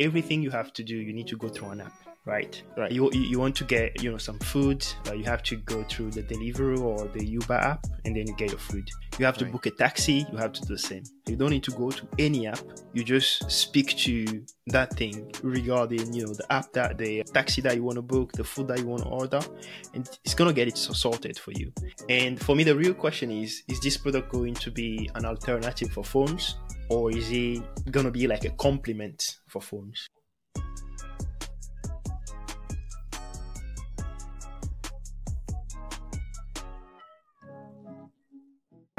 everything you have to do, you need to go through an app right? Right. You, you want to get you know some food, uh, you have to go through the Deliveroo or the Uber app, and then you get your food. You have to Right. book a taxi, you have to do the same. You don't need to go to any app. You just speak to that thing regarding you know the app that the taxi that you want to book, the food that you want to order, and it's gonna get it sorted for you. And for me, the real question is: Is this product going to be an alternative for phones? Or is it gonna be like a complement for phones?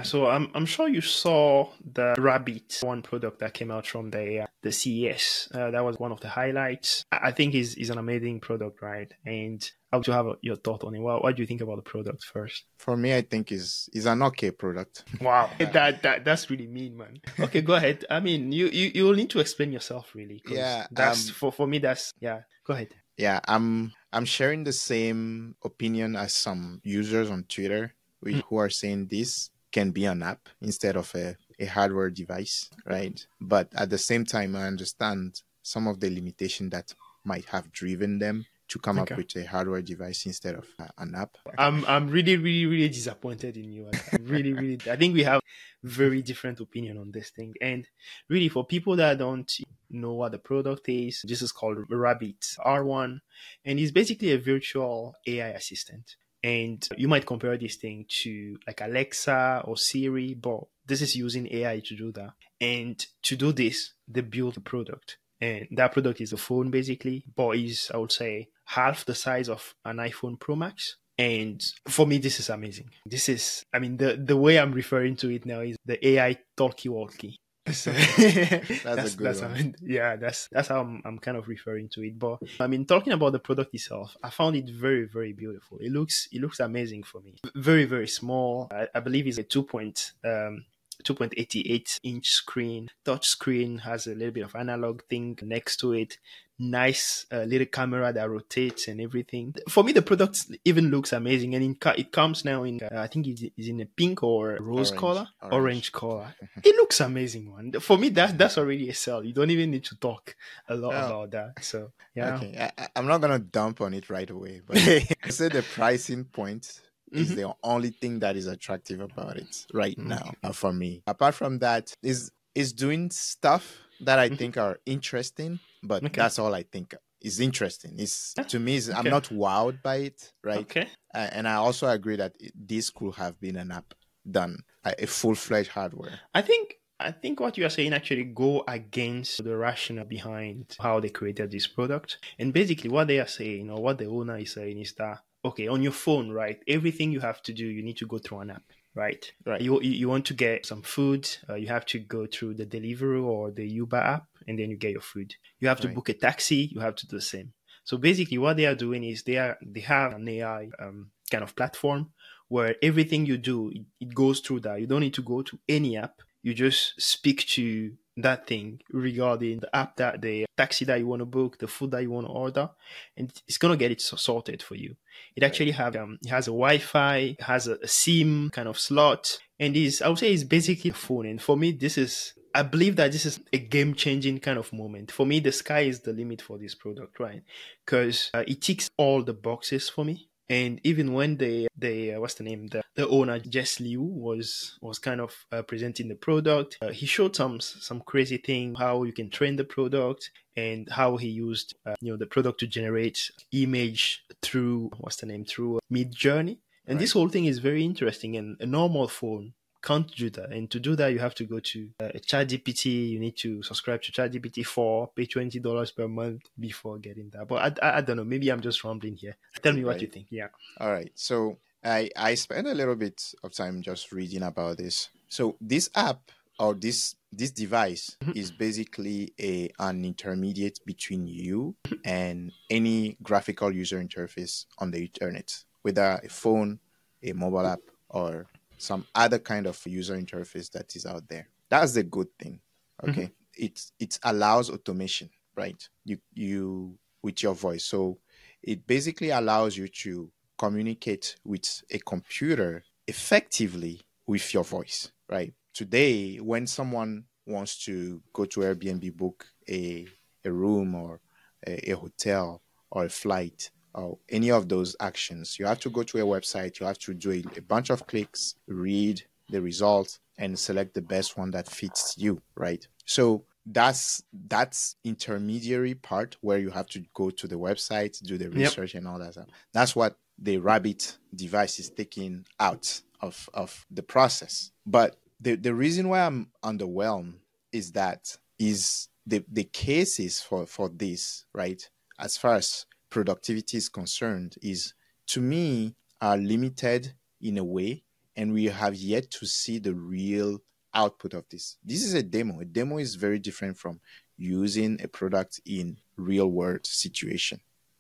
So I'm I'm sure you saw the Rabbit one product that came out from the uh, the CES. Uh, that was one of the highlights. I think is is an amazing product, right? And I want to have your thought on it. What, what do you think about the product first? For me, I think is is an okay product. Wow, that that that's really mean, man. Okay, go ahead. I mean, you you you'll need to explain yourself, really. Yeah, that's um, for for me. That's yeah. Go ahead. Yeah, I'm I'm sharing the same opinion as some users on Twitter Mm. who are saying this can be an app instead of a, a hardware device, right? But at the same time, I understand some of the limitation that might have driven them to come Okay. up with a hardware device instead of uh, an app. I'm I'm really really really disappointed in you. I really really I think we have very different opinion on this thing. And really for people that don't know what the product is, this is called Rabbit R1 and it's basically a virtual AI assistant. And you might compare this thing to like Alexa or Siri, but this is using AI to do that. And to do this, they built a product. And that product is a phone basically, but is I would say half the size of an iPhone Pro Max. And for me, this is amazing. This is, I mean, the, the way I'm referring to it now is the AI talkie walkie. So, that's, a good that's how- yeah, that's that's how I'm, I'm kind of referring to it. But I mean, talking about the product itself, I found it very very beautiful. It looks it looks amazing for me. Very very small. I, I believe it's a two point um 2.88 inch screen. Touch screen has a little bit of analog thing next to it. Nice uh, little camera that rotates and everything. For me, the product even looks amazing, and ca- it comes now in uh, I think it's it's in a pink or rose Orange. color, Orange. orange color. it looks amazing, one. For me, that that's already a sell. You don't even need to talk a lot Yeah. about that. So yeah, Okay, I, I'm not gonna dump on it right away, but I say the pricing point is Mhm. the only thing that is attractive about it right Mhm. now uh, for me. Apart from that, is is doing stuff that I Mhm. think are interesting, but Okay. that's all I think is interesting. Is Yeah, to me, is, I'm not wowed by it, right? okay. Uh, and I also agree that it, this could have been an app done, a, a full fledged hardware. I think I think what you are saying actually go against the rationale behind how they created this product. And basically what they are saying or what the owner is saying is that okay, on your phone, right? Everything you have to do, you need to go through an app, right? Right. You you, want to get some food, uh, you have to go through the Deliveroo or the Uber app and then you get your food. You have to Right. book a taxi, you have to do the same. So basically what they are doing is they are they have an AI um, kind of platform where everything you do it, it goes through that. You don't need to go to any app. You just speak to that thing regarding the app that the taxi that you want to book, the food that you want to order, and it's gonna get it sorted for you. It actually have um, it has a Wi-Fi, it has a, a SIM kind of slot, and is I would say it's basically a phone. And for me, this is I believe that this is a game changing kind of moment. For me, the sky is the limit for this product, right? Because uh, it ticks all the boxes for me. And even when the the uh, what's the name the, the owner Jess Liu was was kind of uh, presenting the product, uh, he showed some some crazy thing how you can train the product and how he used uh, you know the product to generate image through what's the name through Midjourney. And this whole thing is very interesting. And a normal phone can't do that. And to do that, you have to go to uh, ChatGPT. You need to subscribe to ChatGPT for pay twenty dollars per month before getting that. But I, I, I don't know. Maybe I'm just rambling here. Tell me what Right. you think. Yeah. All right. So I I spent a little bit of time just reading about this. So this app or this this device is basically a an intermediate between you and any graphical user interface on the internet, whether a phone, a mobile app, or some other kind of user interface that is out there. That's the good thing. Mm-hmm. Okay. It it allows automation, right? You you with your voice. So it basically allows you to communicate with a computer effectively with your voice, right? Today, when someone wants to go to Airbnb book a a room or a, a hotel or a flight or any of those actions. You have to go to a website, you have to do a, a bunch of clicks, read the results, and select the best one that fits you, right? So that's that's intermediary part where you have to go to the website, do the research yep. and all that stuff. That's what the rabbit device is taking out of, of the process. But the, the reason why I'm underwhelmed is that is the, the cases for, for this, right? As far as productivity is concerned, is to me are limited in a way, and we have yet to see the real output of this. This is a demo. A demo is very different from using a product in real world situation.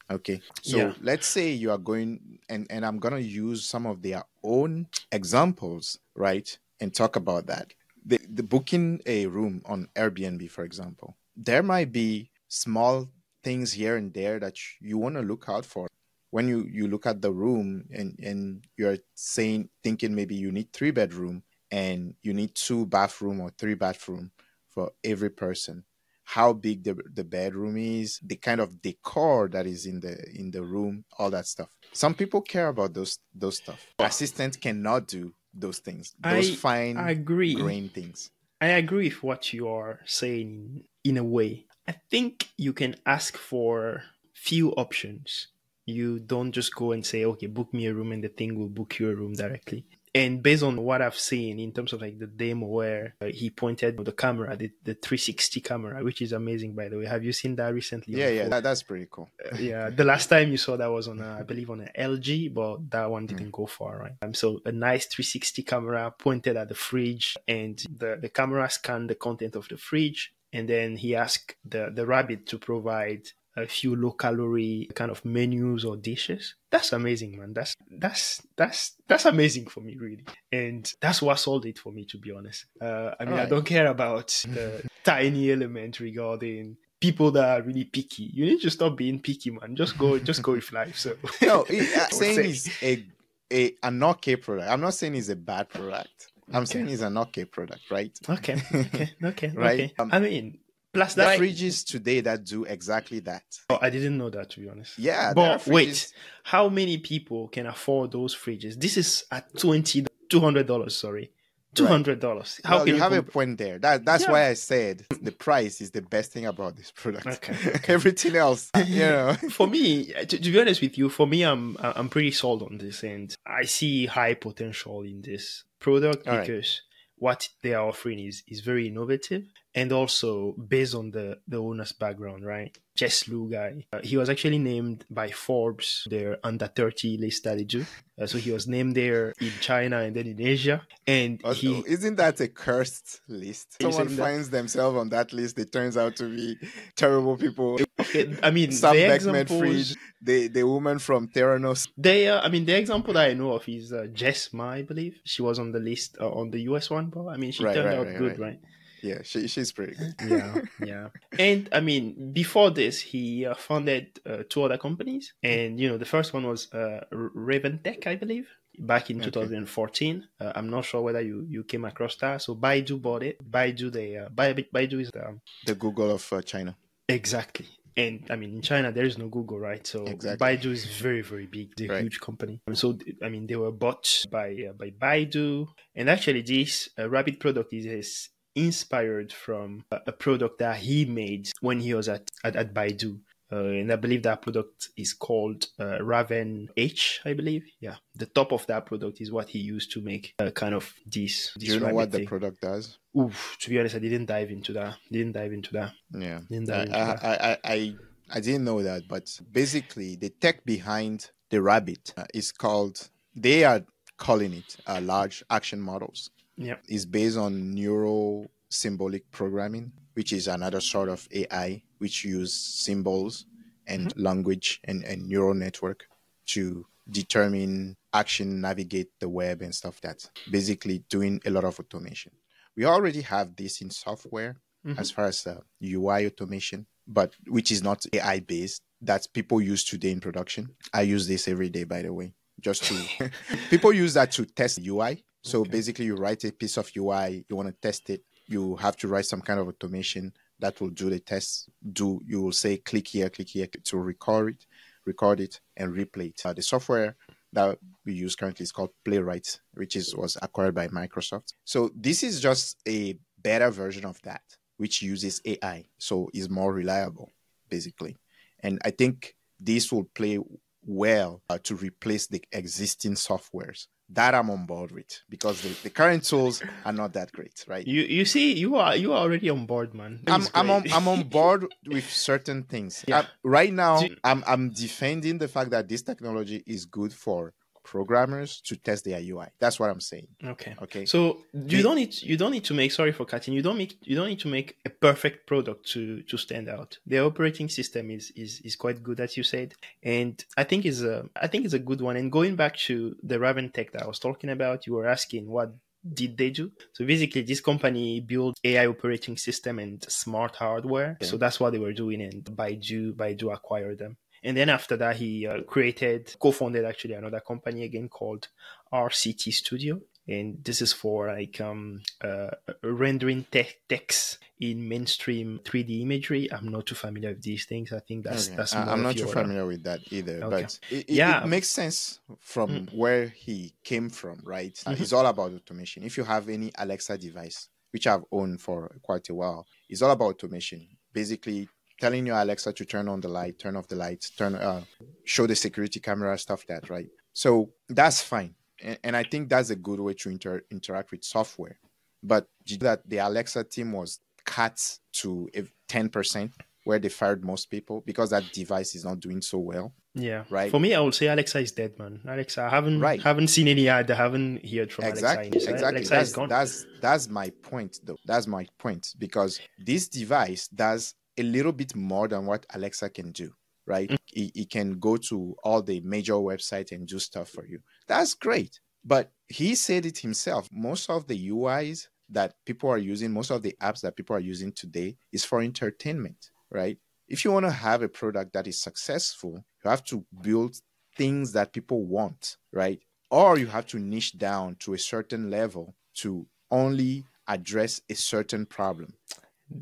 Okay. So yeah. let's say you are going and, and I'm gonna use some of their own examples, right? And talk about that. The the booking a room on Airbnb, for example, there might be small things here and there that you want to look out for. When you, you look at the room and, and you're saying thinking maybe you need three bedroom and you need two bathroom or three bathroom for every person how big the, the bedroom is the kind of decor that is in the in the room all that stuff. Some people care about those those stuff. Assistant cannot do those things those I, fine I agree. grain things. I agree with what you are saying in a way i think you can ask for few options you don't just go and say okay book me a room and the thing will book you a room directly and based on what I've seen in terms of like the demo where uh, he pointed the camera, the, the 360 camera, which is amazing, by the way. Have you seen that recently? Yeah, yeah, that, that's pretty cool. Uh, yeah, the last time you saw that was on, a, I believe, on an LG, but that one didn't mm. go far, right? Um, so a nice 360 camera pointed at the fridge, and the, the camera scanned the content of the fridge. And then he asked the, the rabbit to provide a few low calorie kind of menus or dishes. That's amazing, man. That's that's that's that's amazing for me, really. And that's what sold it for me, to be honest. Uh, I mean, right. I don't care about the tiny element regarding people that are really picky. You need to stop being picky, man. Just go, just go with life. So no, it, saying is a a an okay product. I'm not saying it's a bad product. I'm saying it's an okay product, right? Okay, okay, okay, right. Okay. Um, I mean, Plus, that fridges today that do exactly that. Oh, I didn't know that to be honest. Yeah, but wait, how many people can afford those fridges? This is at twenty, two hundred dollars. Sorry, two hundred dollars. How well, can you, you have comp- a point there? That that's yeah. why I said the price is the best thing about this product. Okay, okay. everything else, you know. for me, to, to, be honest with you, for me, I'm I'm pretty sold on this, and I see high potential in this product All because. Right what they are offering is is very innovative and also based on the the owner's background right? Jess Lu guy. Uh, he was actually named by Forbes their under 30 list do uh, so he was named there in China and then in Asia. And also, he isn't that a cursed list? Someone finds that? themselves on that list it turns out to be terrible people. Okay, I mean Sam the examples, the the woman from Theranos. They uh, I mean the example that I know of is uh, Jess Ma I believe. She was on the list uh, on the US one but I mean she right, turned right, out right, good right yeah, she, she's pretty good. yeah, yeah. And I mean, before this, he uh, founded uh, two other companies, and you know, the first one was uh, Raven Tech, I believe, back in okay. 2014. Uh, I'm not sure whether you, you came across that. So Baidu bought it. Baidu, the uh, Baidu is the um, the Google of uh, China. Exactly. And I mean, in China, there is no Google, right? So exactly. Baidu is very, very big. They're a right. huge company. And so, I mean, they were bought by uh, by Baidu. And actually, this uh, Rabbit product is inspired from a product that he made when he was at, at, at Baidu. Uh, and I believe that product is called uh, Raven H, I believe. Yeah, the top of that product is what he used to make uh, kind of this. this Do you know what thing. the product does? Oof, to be honest, I didn't dive into that. Didn't dive into that. Yeah, didn't dive I, into I, that. I, I, I, I didn't know that, but basically, the tech behind the Rabbit uh, is called. They are calling it uh, large action models yeah. is based on neuro symbolic programming, which is another sort of AI which use symbols and mm-hmm. language and, and neural network to determine action, navigate the web and stuff that's basically doing a lot of automation. We already have this in software mm-hmm. as far as uh, UI automation, but which is not AI based that people use today in production. I use this every day, by the way, just to people use that to test UI so okay. basically, you write a piece of UI, you want to test it, you have to write some kind of automation that will do the test. Do you will say click here, click here to record it, record it, and replay it. Uh, the software that we use currently is called Playwright, which is was acquired by Microsoft. So this is just a better version of that, which uses AI, so is more reliable, basically. And I think this will play well uh, to replace the existing softwares that I'm on board with because the, the current tools are not that great, right? You you see you are you are already on board, man. I'm I'm on I'm on board with certain things. Yeah. Uh, right now, I'm I'm defending the fact that this technology is good for programmers to test their UI. That's what I'm saying. Okay. Okay. So you don't need you don't need to make sorry for cutting. You don't make you don't need to make a perfect product to to stand out. The operating system is is is quite good as you said, and I think is a I think it's a good one. And going back to the Raven Tech that I was talking about, you were asking what did they do? So basically, this company built AI operating system and smart hardware. So that's what they were doing, and Baidu Baidu acquired them. And then after that, he uh, created, co-founded actually another company again called RCT Studio. And this is for like um, uh, rendering te- text in mainstream 3D imagery. I'm not too familiar with these things. I think that's okay. that's. I'm not too uh, familiar with that either. Okay. But it, yeah. it makes sense from mm. where he came from, right? Mm-hmm. It's all about automation. If you have any Alexa device, which I've owned for quite a while, it's all about automation. Basically, telling your Alexa to turn on the light, turn off the lights, turn uh, show the security camera, stuff that, right? So that's fine, and, and I think that's a good way to inter- interact with software. But that the Alexa team was cut to ten percent, where they fired most people because that device is not doing so well. Yeah, right. For me, I would say Alexa is dead, man. Alexa, I haven't right. haven't seen any ad. I haven't heard from exactly, Alexa. Exactly, Alexa that's, that's that's my point, though. That's my point because this device does a little bit more than what Alexa can do, right? Mm-hmm. He, can go to all the major websites and do stuff for you. That's great. But he said it himself. Most of the UIs that people are using, most of the apps that people are using today is for entertainment, right? If you want to have a product that is successful, you have to build things that people want, right? Or you have to niche down to a certain level to only address a certain problem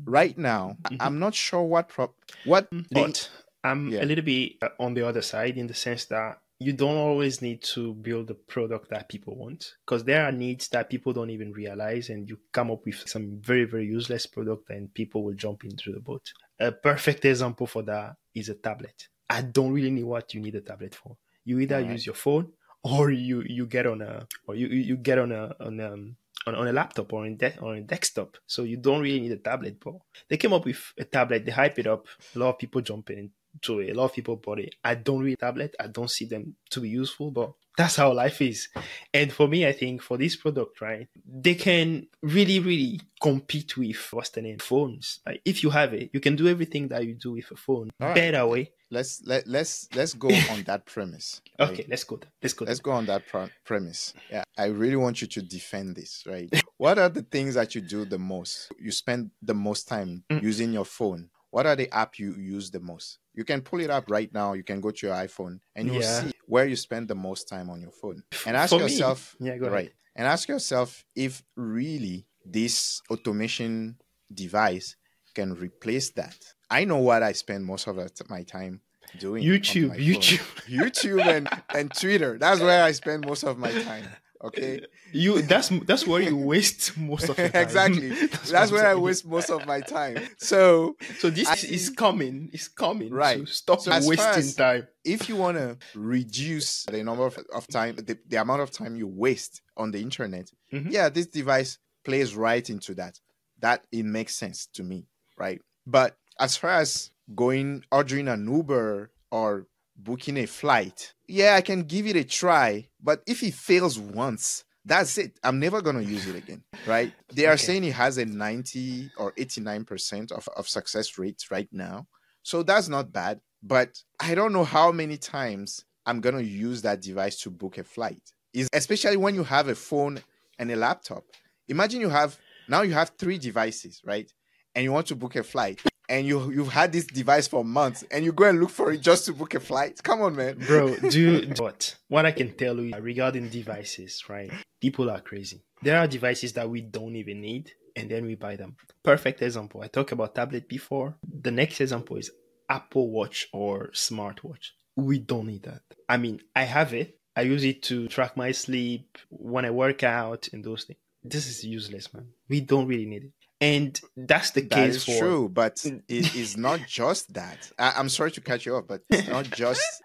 right now mm-hmm. i'm not sure what pro- what mm-hmm. but i'm yeah. a little bit uh, on the other side in the sense that you don't always need to build a product that people want because there are needs that people don't even realize and you come up with some very very useless product and people will jump into the boat a perfect example for that is a tablet i don't really know what you need a tablet for you either right. use your phone or you you get on a or you you get on a on um on, on a laptop or on, de- on a desktop. So you don't really need a tablet. But they came up with a tablet, they hype it up. A lot of people jump into it. A lot of people it. I don't read tablet. I don't see them to be useful, but that's how life is. And for me, I think for this product, right, they can really, really compete with what's the name phones. Like if you have it, you can do everything that you do with a phone right. better way. Let's let let's let's go on that premise. Right? Okay, let's go. Let's go. Let's go on that premise. Yeah, I really want you to defend this, right? what are the things that you do the most? You spend the most time mm. using your phone. What are the app you use the most? You can pull it up right now. You can go to your iPhone and you'll yeah. see where you spend the most time on your phone. And ask For yourself, me, yeah, go right. And ask yourself if really this automation device can replace that. I know what I spend most of my time doing. YouTube, YouTube, YouTube, and and Twitter. That's where I spend most of my time. Okay, you that's that's where you waste most of your time. exactly. that's, that's where I waste most of my time. So so this I, is coming. It's coming. Right. So stop so wasting time. If you want to reduce the number of, of time, the, the amount of time you waste on the internet, mm-hmm. yeah, this device plays right into that. That it makes sense to me, right? But as far as going ordering an Uber or booking a flight, yeah, I can give it a try. But if it fails once, that's it. I'm never going to use it again, right? They are okay. saying it has a 90 or 89% of, of success rates right now. So that's not bad. But I don't know how many times I'm going to use that device to book a flight. Is especially when you have a phone and a laptop. Imagine you have now you have three devices, right? And you want to book a flight and you you've had this device for months and you go and look for it just to book a flight. Come on, man. Bro, do what? What I can tell you regarding devices, right? People are crazy. There are devices that we don't even need and then we buy them. Perfect example. I talked about tablet before. The next example is Apple Watch or smartwatch. We don't need that. I mean, I have it. I use it to track my sleep when I work out and those things. This is useless, man. We don't really need it. And that's the That case is for true, but it is not just that. I, I'm sorry to cut you off, but it's not just.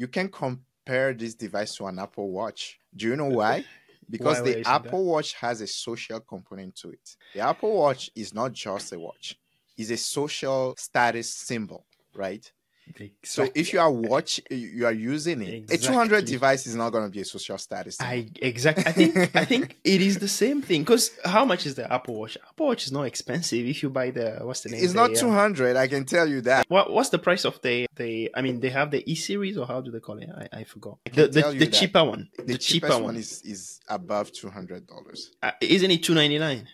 You can compare this device to an Apple Watch. Do you know why? Because Why the say that? Apple Watch has a social component to it. The Apple Watch is not just a watch; it's a social status symbol, right? So if you are watch, you are using it. A 200 device is not going to be a social status. I exactly. I think I think it is the same thing. Because how much is the Apple Watch? Apple Watch is not expensive. If you buy the what's the name? it's The, not uh, 200. I can tell you that. What what's the price of the the? I mean, they have the E series or how do they call it? I, I forgot. can The the, the cheaper one. The, The, cheaper one. one is is above 200 dollars. uh, isn't it two ninety nine?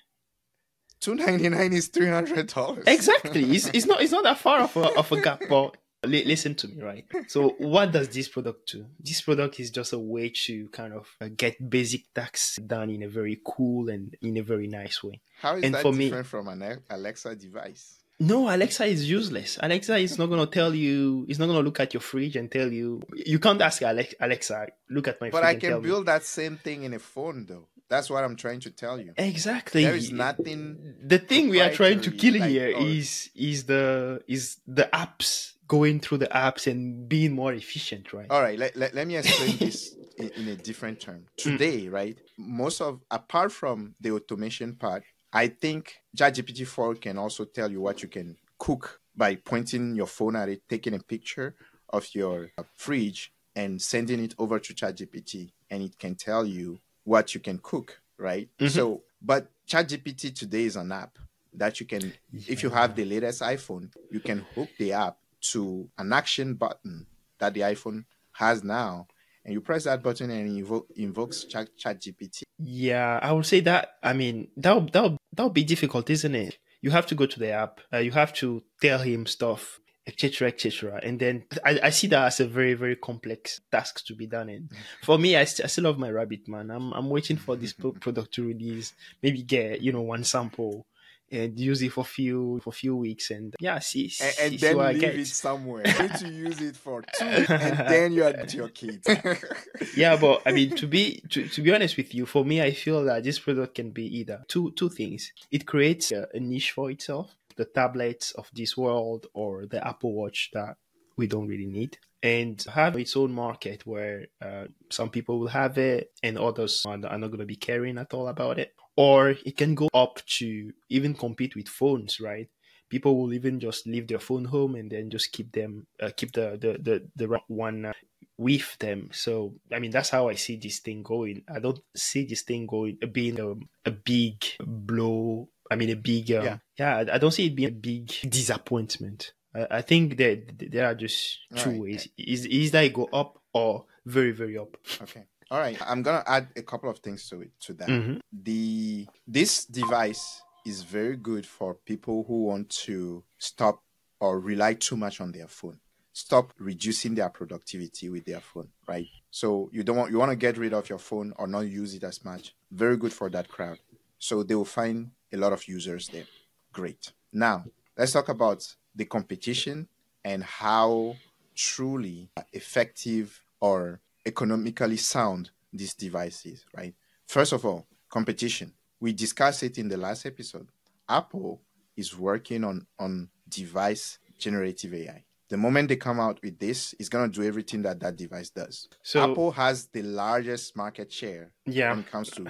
299 is 300 dollars. Exactly. it's, it's not it's not that far of a of a gap. But listen to me, right? So what does this product do? This product is just a way to kind of uh, get basic tax done in a very cool and in a very nice way. How is And that for me- different from an Alexa device? No, Alexa is useless. Alexa is not gonna tell you. It's not gonna look at your fridge and tell you. You can't ask Alexa, look at my fridge. But I can tell me. build that same thing in a phone, though. That's what I'm trying to tell you. Exactly. There is nothing. the thing we are trying to kill proprietary, here or- is is the is the apps going through the apps and being more efficient, right? All right, let, let, let me explain this in, in a different term. Today, right, most of, apart from the automation part, I think ChatGPT 4 can also tell you what you can cook by pointing your phone at it, taking a picture of your uh, fridge, and sending it over to ChatGPT, and it can tell you what you can cook, right? Mhm. So, but ChatGPT today is an app that you can, if you have the latest iPhone, you can hook the app to an action button that the iPhone has now, and you press that button and it invo- invokes Chat ChatGPT. Yeah, I would say that. I mean, that that that would be difficult, isn't it? You have to go to the app. Uh, you have to tell him stuff, etc., etc. And then I, I see that as a very very complex task to be done. And mm. for me, I, st- I still love my rabbit man. I'm I'm waiting for this product to release. Maybe get you know one sample and use it for few for few weeks and yeah, see, see, And, and see then leave it somewhere. To use it for two, and then you are your kids. yeah but i mean to be to, to be honest with you for me i feel that this product can be either two two things it creates a, a niche for itself the tablets of this world or the apple watch that we don't really need and have its own market where uh, some people will have it and others are not going to be caring at all about it or it can go up to even compete with phones right people will even just leave their phone home and then just keep them uh, keep the the the, the one uh, with them. So I mean that's how I see this thing going. I don't see this thing going being a, a big blow. I mean a big um, Yeah. yeah. I- don't see it being a big disappointment. I, I think that there are just two Right. ways. Is is that it go up or very very up. okay. All right. I'm gonna add a couple of things to it to that. Mhm. the this device is very good for people who want to stop or rely too much on their phone stop reducing their productivity with their phone right so you don't want you want to get rid of your phone or not use it as much very good for that crowd so they will find a lot of users there great now let's talk about the competition and how truly effective or economically sound this device is right First of all, competition. We discussed it in the last episode. Apple is working on on device generative AI. The moment they come out with this, it's gonna do everything that that device does. So- Apple has the largest market share Yeah. when it comes to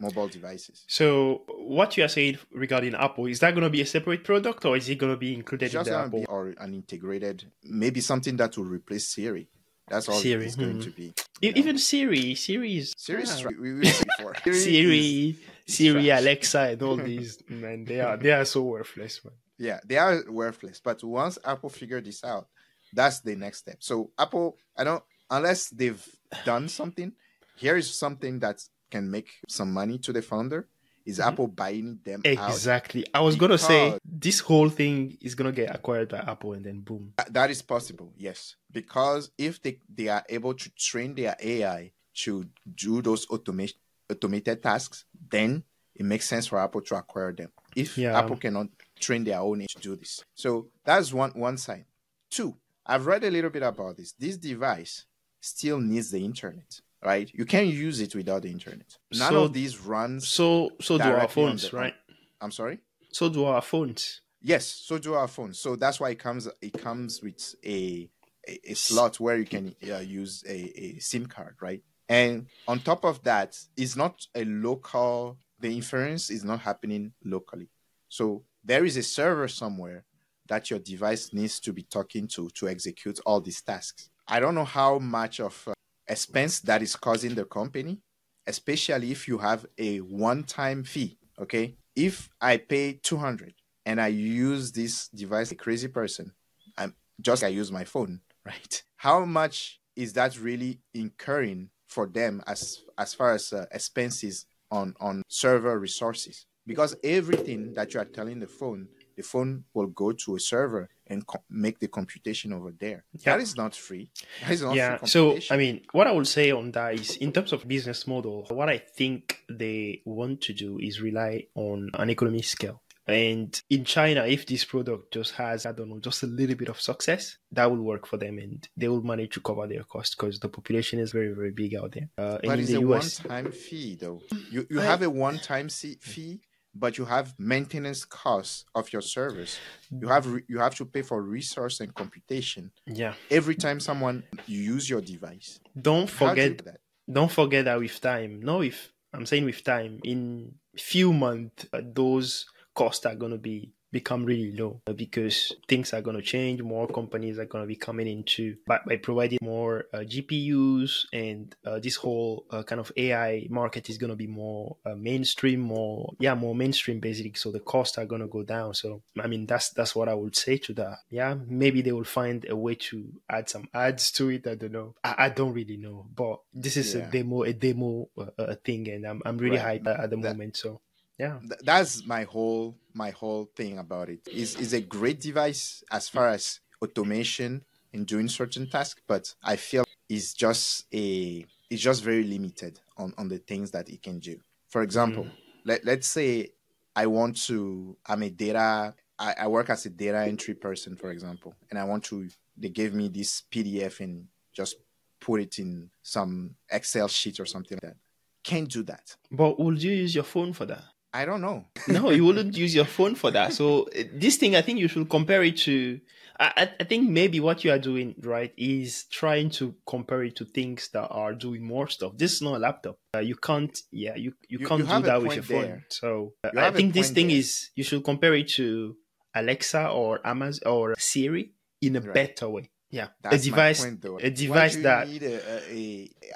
mobile devices. So what you are saying regarding Apple is that going to be a separate product or is it going to be included It's in just the Apple? be or an integrated, maybe something that will replace Siri. That's all Siri, it's going hmm. to be. You know. Even Siri, Siri is Siri yeah. right. We, we said before. is- Siri, Siri, trash. Alexa, and all these man, they are they are so worthless, man. Yeah, they are worthless. But once Apple figure this out, that's the next step. So Apple, I don't unless they've done something. Here is something that can make some money to the founder. Is mm-hmm. Apple buying them out? Exactly. I was gonna say this whole thing is gonna get acquired by Apple and then boom. That is possible, yes. Because if they, they are able to train their AI to do those automation automated tasks, then it makes sense for Apple to acquire them. if Yeah. Apple cannot train their own to do this. So that's one one side. Two, I've read a little bit about this. This device still needs the internet, right? You can't use it without the internet. None So- of these runs. So so do our phones, the- right? I'm sorry. So do our phones. Yes, so do our phones. So that's why it comes. It comes with a a, a slot where you can uh, use a, a SIM card, right? And on top of that, it's not a local. The inference is not happening locally. So there is a server somewhere that your device needs to be talking to to execute all these tasks. I don't know how much of uh, expense that is causing the company, especially if you have a one-time fee. Okay, if I pay two hundred and I use this device, a crazy person, I'm just I use my phone, right? How much is that really incurring for them as as far as uh, expenses on on server resources? Because everything that you are telling the phone, the phone will go to a server and co- make the computation over there. Yeah. That is not free. That is not yeah free so i mean what i would say on that is in terms of business model what i think they want to do is rely on an economy scale and in china if this product just has i don't know just a little bit of success that will work for them and they will manage to cover their cost because the population is very very big out there uh, but it's the a us one-time fee, though. You you have a one-time fee, but you have maintenance costs of your service. You have re- you have to pay for resource and computation yeah every time someone you use your device. don't How do you forget do that? don't forget that with time no if i'm saying with time in few months uh, those costs are going to be become really low because things are going to change more companies are going to be coming into by, by providing more uh, gpus and uh, this whole uh, kind of ai market is going to be more uh, mainstream more yeah more mainstream basically. So the costs are going to go down. So i mean that's that's what i would say to that. Yeah maybe they will find a way to add some ads to it. I don't know. I, I don't really know. But this is Yeah. a demo a demo uh, uh, thing and i'm, I'm really Right. hyped at, at the That- moment so yeah Th- that's my whole my whole thing about it. is is a great device as far as automation and doing certain tasks, but I feel it's just a it's just very limited on on the things that it can do. For example, mm. let let's say I want to I'm a data I, I work as a data entry person, for example, and I want to they gave me this PDF and just put it in some Excel sheet or something like that. Can't do that. but would you use your phone for that I don't know. no, you wouldn't use your phone for that. So uh, this thing, I think you should compare it to. I, I- think maybe what you are doing right is trying to compare it to things that are doing more stuff. This is not a laptop. Uh, you can't. Yeah, you you, You- can't you do that with your phone. there. So uh, I think this thing there. is you should compare it to Alexa or Amazon or Siri in a Right. better way. Yeah, That's a device. point, though. a device Why do you that- need a, a,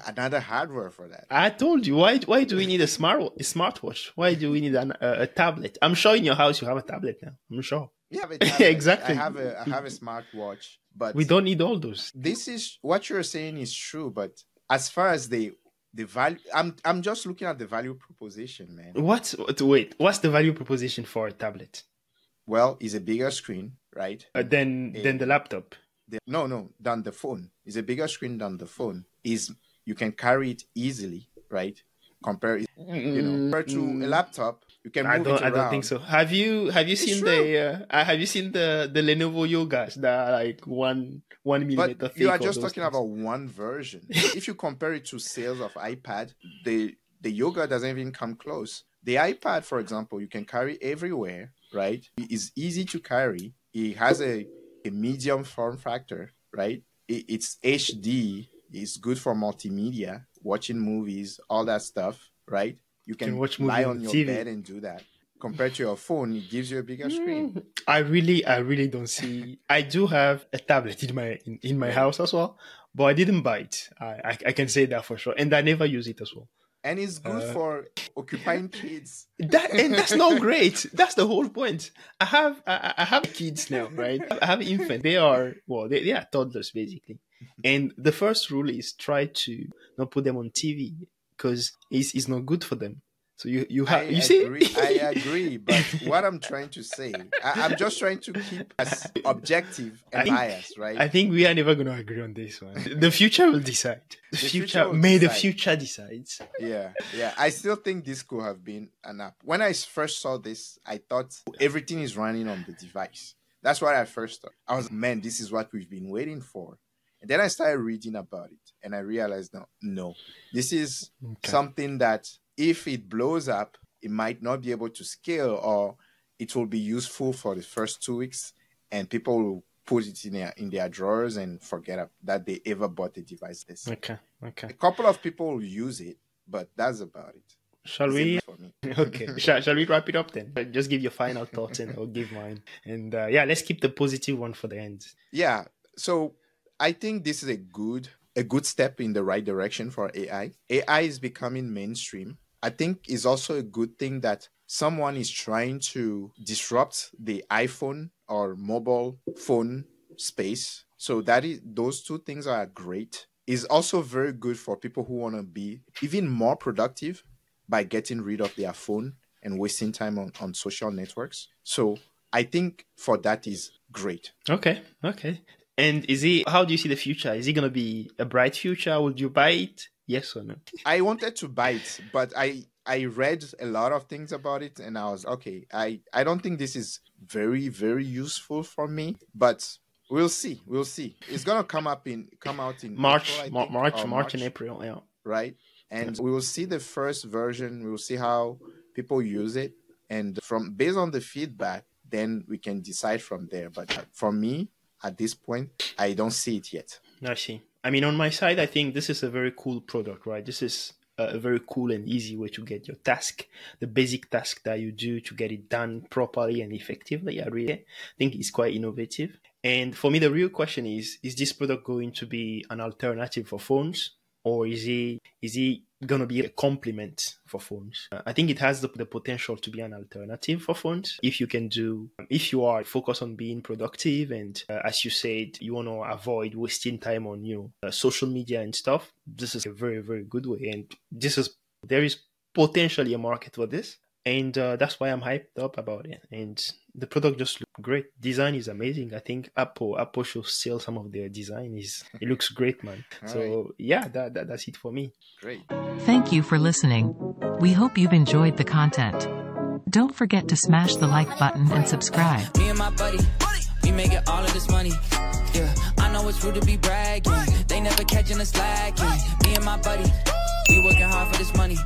a another hardware for that. I told you why. Why do we need a smart a smartwatch? Why do we need an, a, a tablet? I'm sure in your house you have a tablet now. I'm sure. You have a tablet. Exactly. I have a I have a smartwatch, but We don't need all those. this is what you're saying is true. But as far as the the value, I'm I'm just looking at the value proposition, man. What's wait? What's the value proposition for a tablet? Well, it's a bigger screen, right? Uh, than than the laptop. The- no, no, than the phone. is a bigger screen than the phone. Is you can carry it easily, right? Compare it, you know, compared to a laptop, you can move I don't. it I don't think so. Have you Have you It's seen true. the uh, uh, Have you seen the the Lenovo Yogas that are like one one millimeter But thick? you are just talking things? about one version. if you compare it to sales of iPad, the the yoga doesn't even come close. The iPad, for example, you can carry everywhere, right? It is easy to carry. It has a, a medium form factor, right? It, it's HD. It's good for multimedia, watching movies, all that stuff, right? You can, Can watch lie movie on on your TV. bed and do that. Compared to your phone, it gives you a bigger screen. Mm, I really, I really don't see. I do have a tablet in my in, in my house as well, but I didn't buy it. I, I I can say that for sure, and I never use it as well. And it's good Uh, for occupying kids. That and that's not great. That's the whole point. I have I, I- have kids now, right? I have infants. They are well, they, they are toddlers basically. And the first rule is try to not put them on TV because it's, it's not good for them. So you you have you agree, see I agree, but what I'm trying to say, I, am just trying to keep as objective and biased, right? I think we are never going to agree on this one. The future will decide. The, the future, future may decide. the future decides. Yeah, yeah. I still think this could have been an app. When I first saw this, I thought everything is running on the device. That's what I first thought. I was, man, this is what we've been waiting for. And then I started reading about it, and I realized, no, no, this is okay. something that if it blows up, it might not be able to scale or it will be useful for the first two weeks and people will put it in their in their drawers and forget that they ever bought a device this. Okay. Okay. A couple of people will use it, but that's about it. Shall we? okay. shall, shall we wrap it up then? Just give your final thoughts and I'll give mine. And uh, yeah, let's keep the positive one for the end. Yeah. So I think this is a good a good step in the right direction for AI. AI is becoming mainstream I think is also a good thing that someone is trying to disrupt the iPhone or mobile phone space. So that is those two things are great. Is also very good for people who want to be even more productive by getting rid of their phone and wasting time on, on social networks. So I think for that is great. Okay. Okay. And is he how do you see the future? Is it gonna be a bright future? Would you buy it? Yes or no? I wanted to buy it, but I I read a lot of things about it and I was okay, I I don't think this is very very useful for me, but we'll see. We'll see. It's going to come up in come out in March April, March, March, March and April, yeah. Right? And yes. we will see the first version, we will see how people use it and from based on the feedback then we can decide from there. But for me, at this point, I don't see it yet. I see. I mean, on my side, I think this is a very cool product, right? This is a very cool and easy way to get your task, the basic task that you do to get it done properly and effectively. I really think it's quite innovative. And for me, the real question is: Is this product going to be an alternative for phones, or is it is going to be a complement for phones. Uh, I think it has the, the, potential to be an alternative for phones. If you can do, if you are focused on being productive and uh, as you said, you want to avoid wasting time on, you know, uh, social media and stuff, this is a very, very good way. And this is, there is potentially a market for this and uh, that's why I'm hyped up about it. And the product just looks great. Design is amazing. I think Apple Apple should sell some of their design. is It looks great, man. so right. yeah, that, that that's it for me. Great. Thank you for listening. We hope you've enjoyed the content. Don't forget to smash the like button and subscribe. Me and my buddy, we make it all of this money. Yeah, I know it's rude to be bragging. They never catching us slacking. Me and my buddy, we working hard for this money.